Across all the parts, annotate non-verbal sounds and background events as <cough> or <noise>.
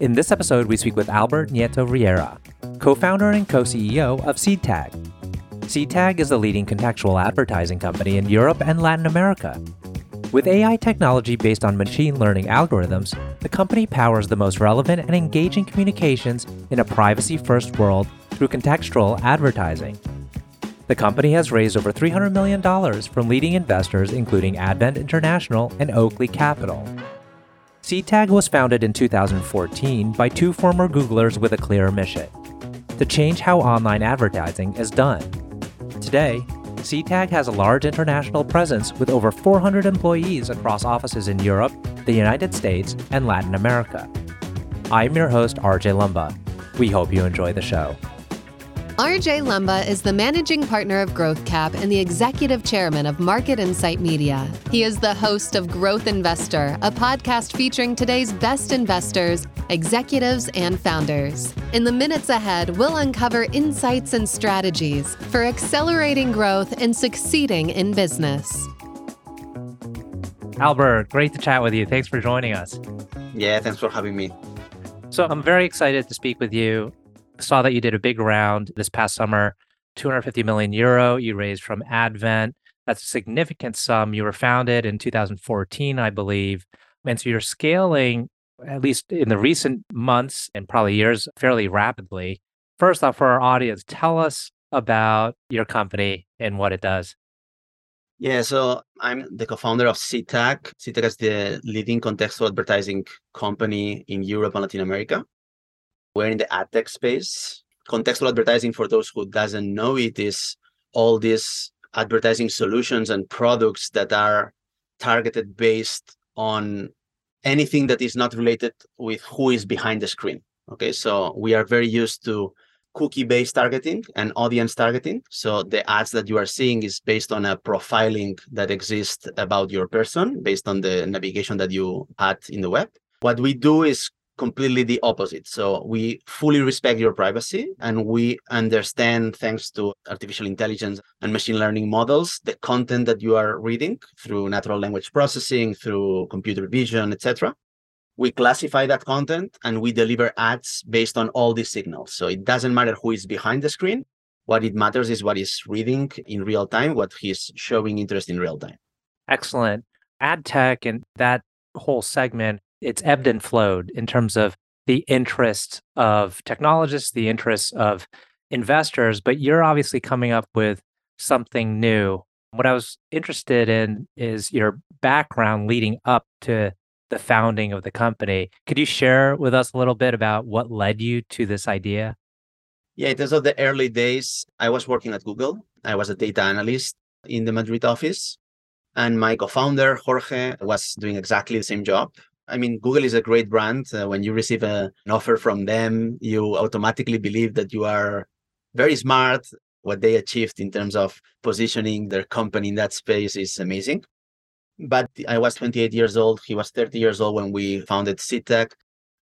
In this episode, we speak with Albert Nieto Riera, co founder and co CEO of SeedTag. SeedTag is the leading contextual advertising company in Europe and Latin America. With AI technology based on machine learning algorithms, the company powers the most relevant and engaging communications in a privacy first world through contextual advertising. The company has raised over $300 million from leading investors, including Advent International and Oakley Capital. SeedTag was founded in 2014 by two former Googlers with a clear mission to change how online advertising is done. Today, SeedTag has a large international presence with over 400 employees across offices in Europe, the United States, and Latin America. I'm your host, RJ Lumba. We hope you enjoy the show. RJ Lumba is the managing partner of GrowthCap and the executive chairman of Market Insight Media. He is the host of Growth Investor, a podcast featuring today's best investors, executives, and founders. In the minutes ahead, we'll uncover insights and strategies for accelerating growth and succeeding in business. Albert, great to chat with you. Thanks for joining us. Yeah, thanks for having me. So, I'm very excited to speak with you saw that you did a big round this past summer, 250 million euro you raised from Advent. That's a significant sum. You were founded in 2014, I believe. And so you're scaling, at least in the recent months and probably years, fairly rapidly. First off, for our audience, tell us about your company and what it does. Yeah, so I'm the co-founder of SeedTag. SeedTag is the leading contextual advertising company in Europe and Latin America. We're in the ad tech space. Contextual advertising, for those who doesn't know it, is all these advertising solutions and products that are targeted based on anything that is not related with who is behind the screen. Okay, so we are very used to cookie based targeting and audience targeting. So the ads that you are seeing is based on a profiling that exists about your person based on the navigation that you had in the web. What we do is completely the opposite. So we fully respect your privacy and we understand, thanks to artificial intelligence and machine learning models, the content that you are reading through natural language processing, through computer vision, etc. We classify that content and we deliver ads based on all these signals. So it doesn't matter who is behind the screen. What it matters is what is reading in real time, what he's showing interest in real time. Excellent. Ad tech and that whole segment it's ebbed and flowed in terms of the interest of technologists, the interests of investors, but you're obviously coming up with something new. What I was interested in is your background leading up to the founding of the company. Could you share with us a little bit about what led you to this idea? Yeah, in terms of the early days, I was working at Google. I was a data analyst in the Madrid office. And my co founder, Jorge, was doing exactly the same job. I mean, Google is a great brand. Uh, when you receive a, an offer from them, you automatically believe that you are very smart. What they achieved in terms of positioning their company in that space is amazing. But I was 28 years old. He was 30 years old when we founded SeedTag.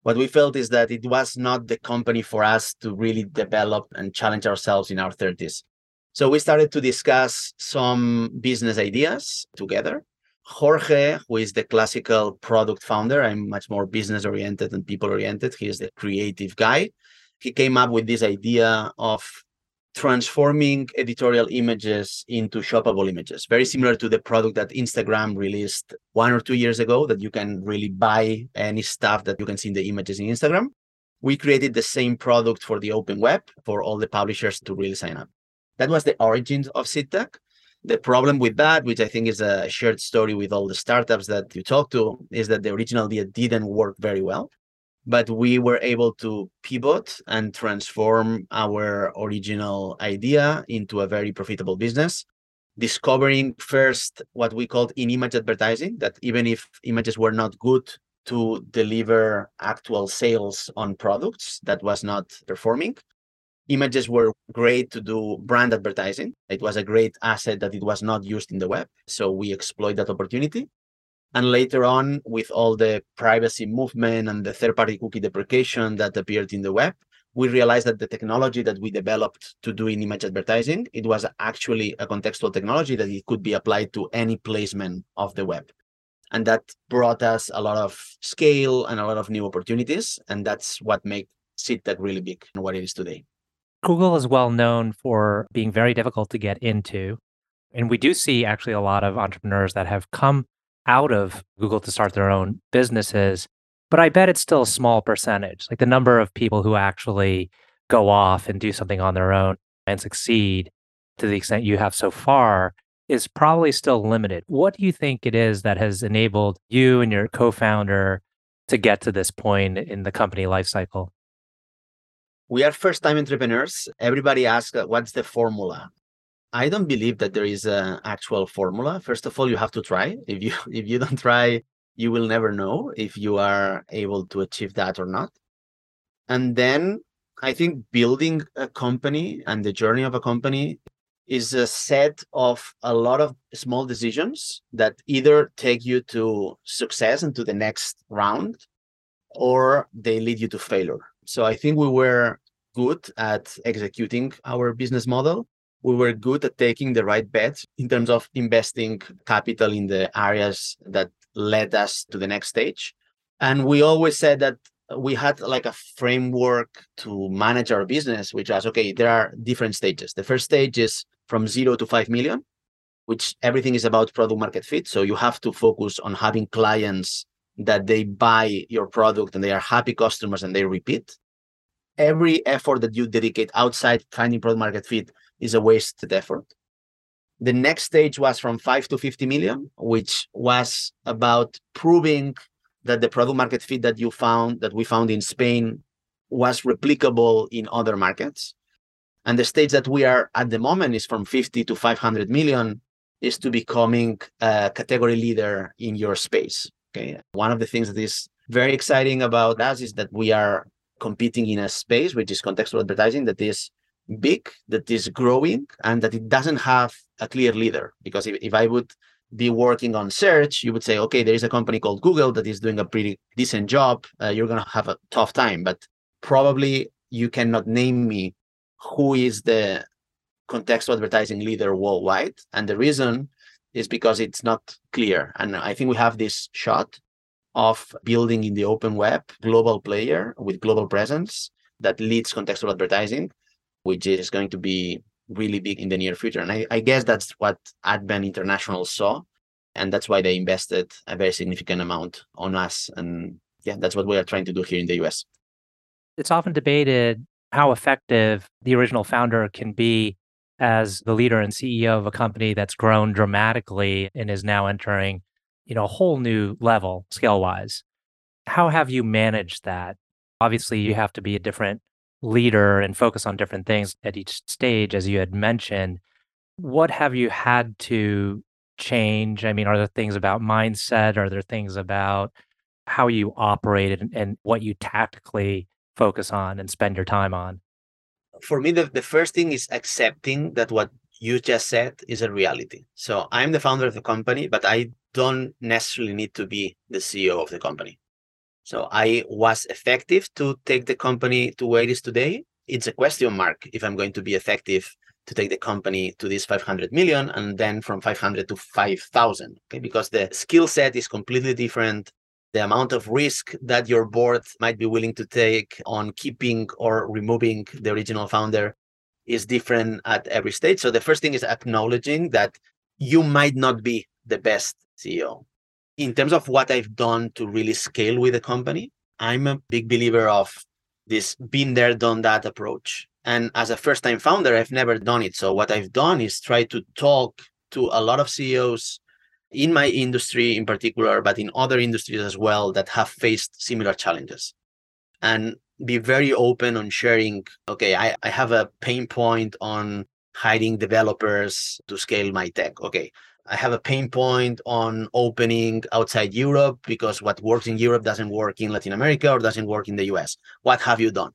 What we felt is that it was not the company for us to really develop and challenge ourselves in our 30s. So we started to discuss some business ideas together Jorge, who is the classical product founder, I'm much more business oriented and people oriented. He is the creative guy. He came up with this idea of transforming editorial images into shoppable images, very similar to the product that Instagram released one or two years ago, that you can really buy any stuff that you can see in the images in Instagram. We created the same product for the open web for all the publishers to really sign up. That was the origin of SeedTag. The problem with that, which I think is a shared story with all the startups that you talk to, is that the original idea didn't work very well. But we were able to pivot and transform our original idea into a very profitable business, discovering first what we called in image advertising, that even if images were not good to deliver actual sales on products, that was not performing images were great to do brand advertising. It was a great asset that it was not used in the web. So we exploit that opportunity. And later on, with all the privacy movement and the third party cookie deprecation that appeared in the web, we realized that the technology that we developed to do in image advertising, it was actually a contextual technology that it could be applied to any placement of the web. And that brought us a lot of scale and a lot of new opportunities. And that's what makes SeedTag really big and what it is today. Google is well known for being very difficult to get into. And we do see actually a lot of entrepreneurs that have come out of Google to start their own businesses. But I bet it's still a small percentage. Like the number of people who actually go off and do something on their own and succeed to the extent you have so far is probably still limited. What do you think it is that has enabled you and your co founder to get to this point in the company lifecycle? We are first time entrepreneurs. Everybody asks, uh, what's the formula? I don't believe that there is an actual formula. First of all, you have to try. If you <laughs> if you don't try, you will never know if you are able to achieve that or not. And then I think building a company and the journey of a company is a set of a lot of small decisions that either take you to success and to the next round or they lead you to failure. So I think we were good at executing our business model. We were good at taking the right bets in terms of investing capital in the areas that led us to the next stage. And we always said that we had like a framework to manage our business, which was okay, there are different stages. The first stage is from zero to 5 million, which everything is about product market fit. So you have to focus on having clients that they buy your product and they are happy customers and they repeat. Every effort that you dedicate outside finding product market fit is a wasted effort. The next stage was from 5 to 50 million, which was about proving that the product market fit that you found, that we found in Spain, was replicable in other markets. And the stage that we are at the moment is from 50 to 500 million is to becoming a category leader in your space. Okay. One of the things that is very exciting about us is that we are competing in a space which is contextual advertising that is big, that is growing, and that it doesn't have a clear leader. Because if, if I would be working on search, you would say, okay, there is a company called Google that is doing a pretty decent job. Uh, you're going to have a tough time, but probably you cannot name me who is the contextual advertising leader worldwide. And the reason is because it's not clear. And I think we have this shot of building in the open web global player with global presence that leads contextual advertising, which is going to be really big in the near future. And I, I guess that's what Advent International saw. And that's why they invested a very significant amount on us. And yeah, that's what we are trying to do here in the US. It's often debated how effective the original founder can be as the leader and CEO of a company that's grown dramatically and is now entering, you know, a whole new level scale wise. How have you managed that? Obviously, you have to be a different leader and focus on different things at each stage, as you had mentioned. What have you had to change? I mean, are there things about mindset? Are there things about how you operate and, and what you tactically focus on and spend your time on? For me, the, the first thing is accepting that what you just said is a reality. So I'm the founder of the company, but I don't necessarily need to be the CEO of the company. So I was effective to take the company to where it is today. It's a question mark if I'm going to be effective to take the company to this 500 million and then from 500 to 5000 okay because the skill set is completely different the amount of risk that your board might be willing to take on keeping or removing the original founder is different at every stage so the first thing is acknowledging that you might not be the best ceo in terms of what I've done to really scale with the company, I'm a big believer of this been there, done that approach. And as a first time founder, I've never done it. So what I've done is try to talk to a lot of CEOs in my industry in particular, but in other industries as well that have faced similar challenges. And be very open on sharing, okay, I, I have a pain point on hiring developers to scale my tech. Okay, I have a pain point on opening outside Europe because what works in Europe doesn't work in Latin America or doesn't work in the US. What have you done?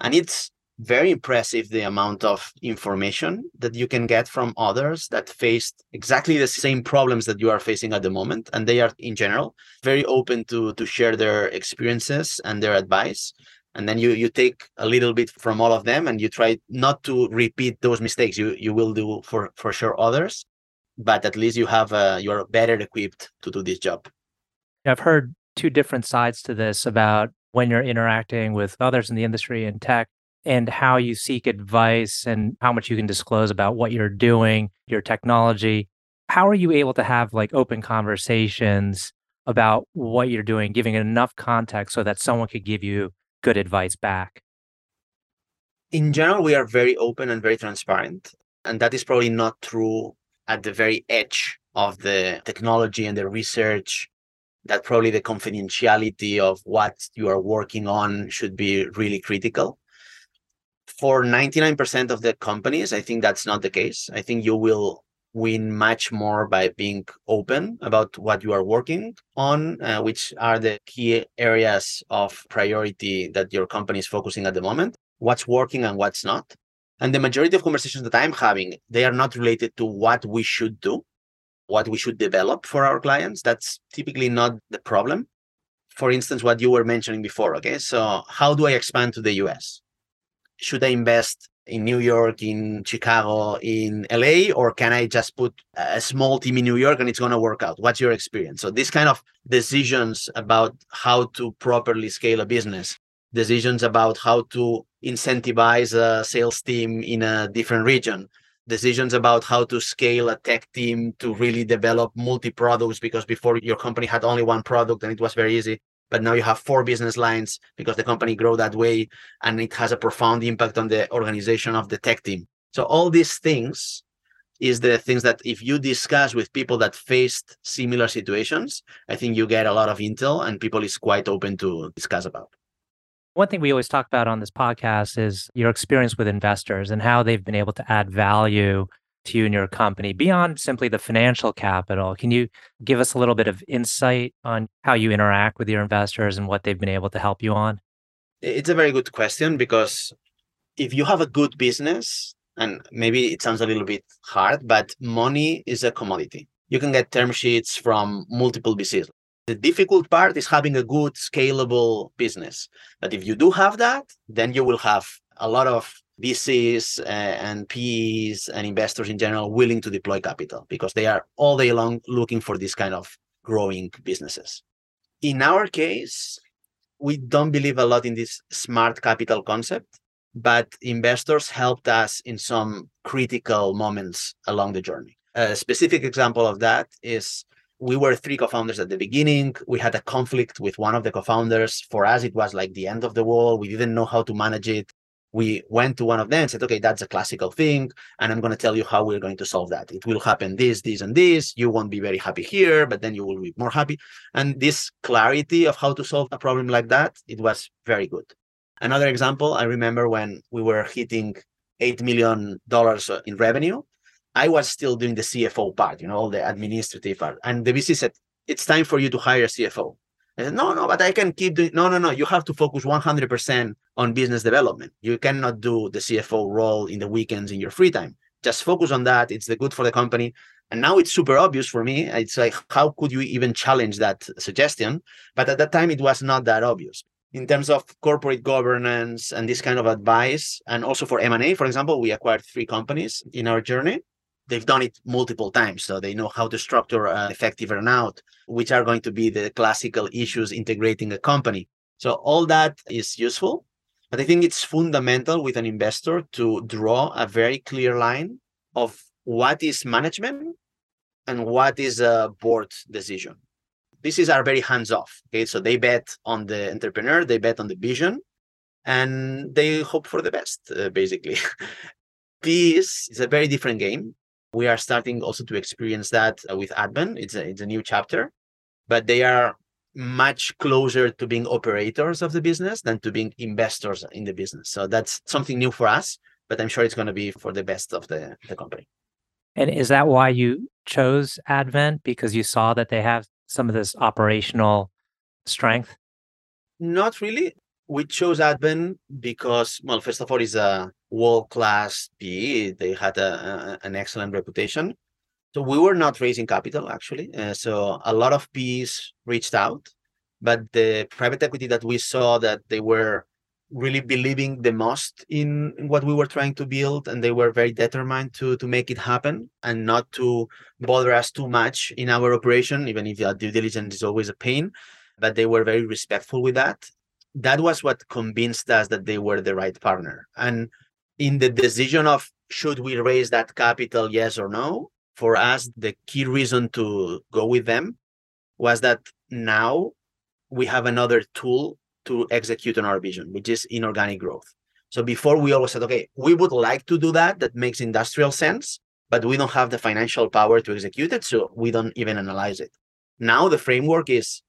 And it's very impressive the amount of information that you can get from others that faced exactly the same problems that you are facing at the moment and they are in general very open to to share their experiences and their advice. And then you you take a little bit from all of them and you try not to repeat those mistakes you you will do for for sure others. But at least you have uh, you're better equipped to do this job. I've heard two different sides to this about when you're interacting with others in the industry and tech and how you seek advice and how much you can disclose about what you're doing, your technology. How are you able to have like open conversations about what you're doing, giving enough context so that someone could give you good advice back? In general, we are very open and very transparent. And that is probably not true at the very edge of the technology and the research that probably the confidentiality of what you are working on should be really critical. For 99% of the companies, I think that's not the case. I think you will win much more by being open about what you are working on, uh, which are the key areas of priority that your company is focusing at the moment, what's working and what's not. And the majority of conversations that I'm having, they are not related to what we should do, what we should develop for our clients. That's typically not the problem. For instance, what you were mentioning before. Okay. So, how do I expand to the US? Should I invest in New York, in Chicago, in LA, or can I just put a small team in New York and it's going to work out? What's your experience? So, these kind of decisions about how to properly scale a business, decisions about how to incentivize a sales team in a different region, decisions about how to scale a tech team to really develop multi products because before your company had only one product and it was very easy but now you have four business lines because the company grow that way and it has a profound impact on the organization of the tech team. So all these things is the things that if you discuss with people that faced similar situations i think you get a lot of intel and people is quite open to discuss about. One thing we always talk about on this podcast is your experience with investors and how they've been able to add value to you and your company beyond simply the financial capital. Can you give us a little bit of insight on how you interact with your investors and what they've been able to help you on? It's a very good question because if you have a good business, and maybe it sounds a little bit hard, but money is a commodity. You can get term sheets from multiple VCs. The difficult part is having a good, scalable business. But if you do have that, then you will have a lot of VCs uh, and PEs and investors in general willing to deploy capital because they are all day long looking for this kind of growing businesses. In our case, we don't believe a lot in this smart capital concept, but investors helped us in some critical moments along the journey. A specific example of that is we were three co-founders at the beginning we had a conflict with one of the co-founders for us it was like the end of the world we didn't know how to manage it we went to one of them and said okay that's a classical thing and i'm going to tell you how we're going to solve that it will happen this this and this you won't be very happy here but then you will be more happy and this clarity of how to solve a problem like that it was very good another example i remember when we were hitting $8 million uh, in revenue I was still doing the CFO part, you know, all the administrative part. And the VC said, it's time for you to hire a CFO. I said, no, no, but I can keep doing, no, no, no. You have to focus 100% on business development. You cannot do the CFO role in the weekends in your free time. Just focus on that. It's the good for the company. And now it's super obvious for me. It's like, how could you even challenge that suggestion? But at that time, it was not that obvious. In terms of corporate governance and this kind of advice, and also for M&A, for example, we acquired three companies in our journey they've done it multiple times so they know how to structure an effective earnout which are going to be the classical issues integrating a company so all that is useful but i think it's fundamental with an investor to draw a very clear line of what is management and what is a board decision. This is are very hands off okay? So they bet on the entrepreneur they bet on the vision and they hope for the best uh, basically. <laughs> This is a very different game. We are starting also to experience that with Advent. It's a, it's a new chapter, but they are much closer to being operators of the business than to being investors in the business. So that's something new for us, but I'm sure it's going to be for the best of the, the company. And is that why you chose Advent? Because you saw that they have some of this operational strength? Not really. We chose Advent because, well, first of all, it's a world class PE. They had a, a, an excellent reputation. So we were not raising capital actually. Uh, so a lot of PEs reached out, but the private equity that we saw that they were really believing the most in, what we were trying to build and they were very determined to to make it happen and not to bother us too much in our operation even if due diligence is always a pain but they were very respectful with that that was what convinced us that they were the right partner and in the decision of should we raise that capital yes or no for us the key reason to go with them was that now we have another tool to execute on our vision, which is inorganic growth. So before we always said, okay, we would like to do that. That makes industrial sense, but we don't have the financial power to execute it. So we don't even analyze it. Now the framework is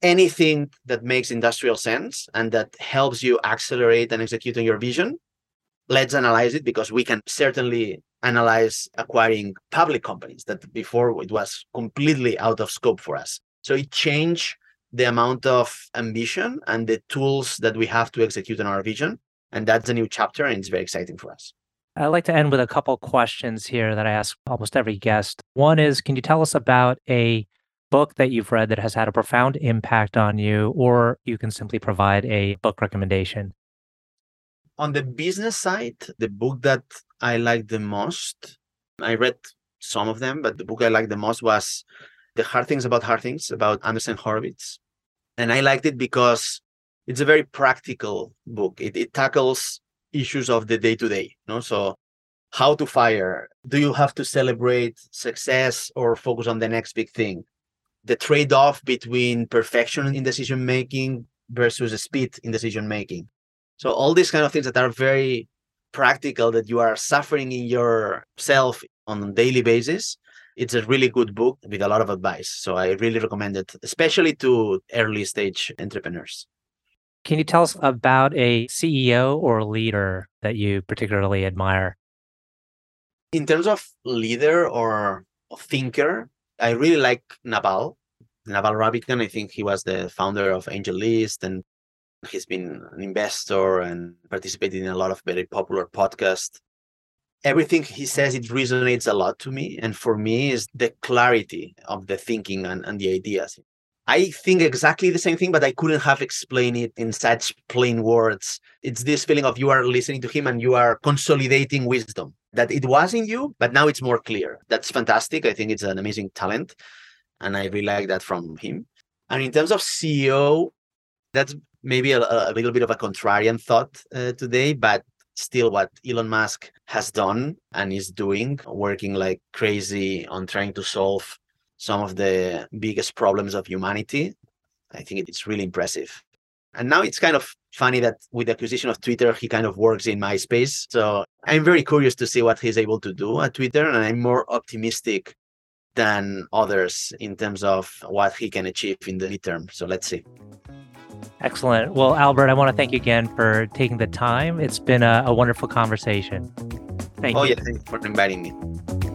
anything that makes industrial sense and that helps you accelerate and execute on your vision. Let's analyze it because we can certainly analyze acquiring public companies that before it was completely out of scope for us. So it changed the amount of ambition and the tools that we have to execute on our vision. And that's a new chapter, and it's very exciting for us. I'd like to end with a couple questions here that I ask almost every guest. One is Can you tell us about a book that you've read that has had a profound impact on you, or you can simply provide a book recommendation? On the business side, the book that I liked the most, I read some of them, but the book I liked the most was The Hard Things About Hard Things about Andreessen Horowitz. And I liked it because it's a very practical book. It, it tackles issues of the day to day. You know? So how to fire? Do you have to celebrate success or focus on the next big thing? The trade-off between perfection in decision making versus speed in decision making. So all these kind of things that are very practical that you are suffering in yourself on a daily basis it's a really good book with a lot of advice. So I really recommend it, especially to early stage entrepreneurs. Can you tell us about a CEO or leader that you particularly admire? In terms of leader or thinker, I really like Naval. Naval Ravikant, I think he was the founder of AngelList and he's been an investor and participated in a lot of very popular podcasts. Everything he says it resonates a lot to me. And for me is the clarity of the thinking and, and the ideas. I think exactly the same thing but i couldn't have explained it in such plain words. It's this feeling of you are listening to him and you are consolidating wisdom. That it was in you but now it's more clear. That's fantastic. I think it's an amazing talent and i really like that from him. And in terms of ceo that's maybe a, a little bit of a contrarian thought uh, today but still what Elon Musk has done and is doing, working like crazy on trying to solve some of the biggest problems of humanity. I think it's really impressive. And now it's kind of funny that with the acquisition of Twitter, he kind of works in MySpace. So I'm very curious to see what he's able to do at Twitter. And I'm more optimistic than others in terms of what he can achieve in the midterm. So let's see. Excellent. Well, Albert, I want to thank you again for taking the time. It's been a, a wonderful conversation. Thank oh, you. yeah. Thanks for inviting me.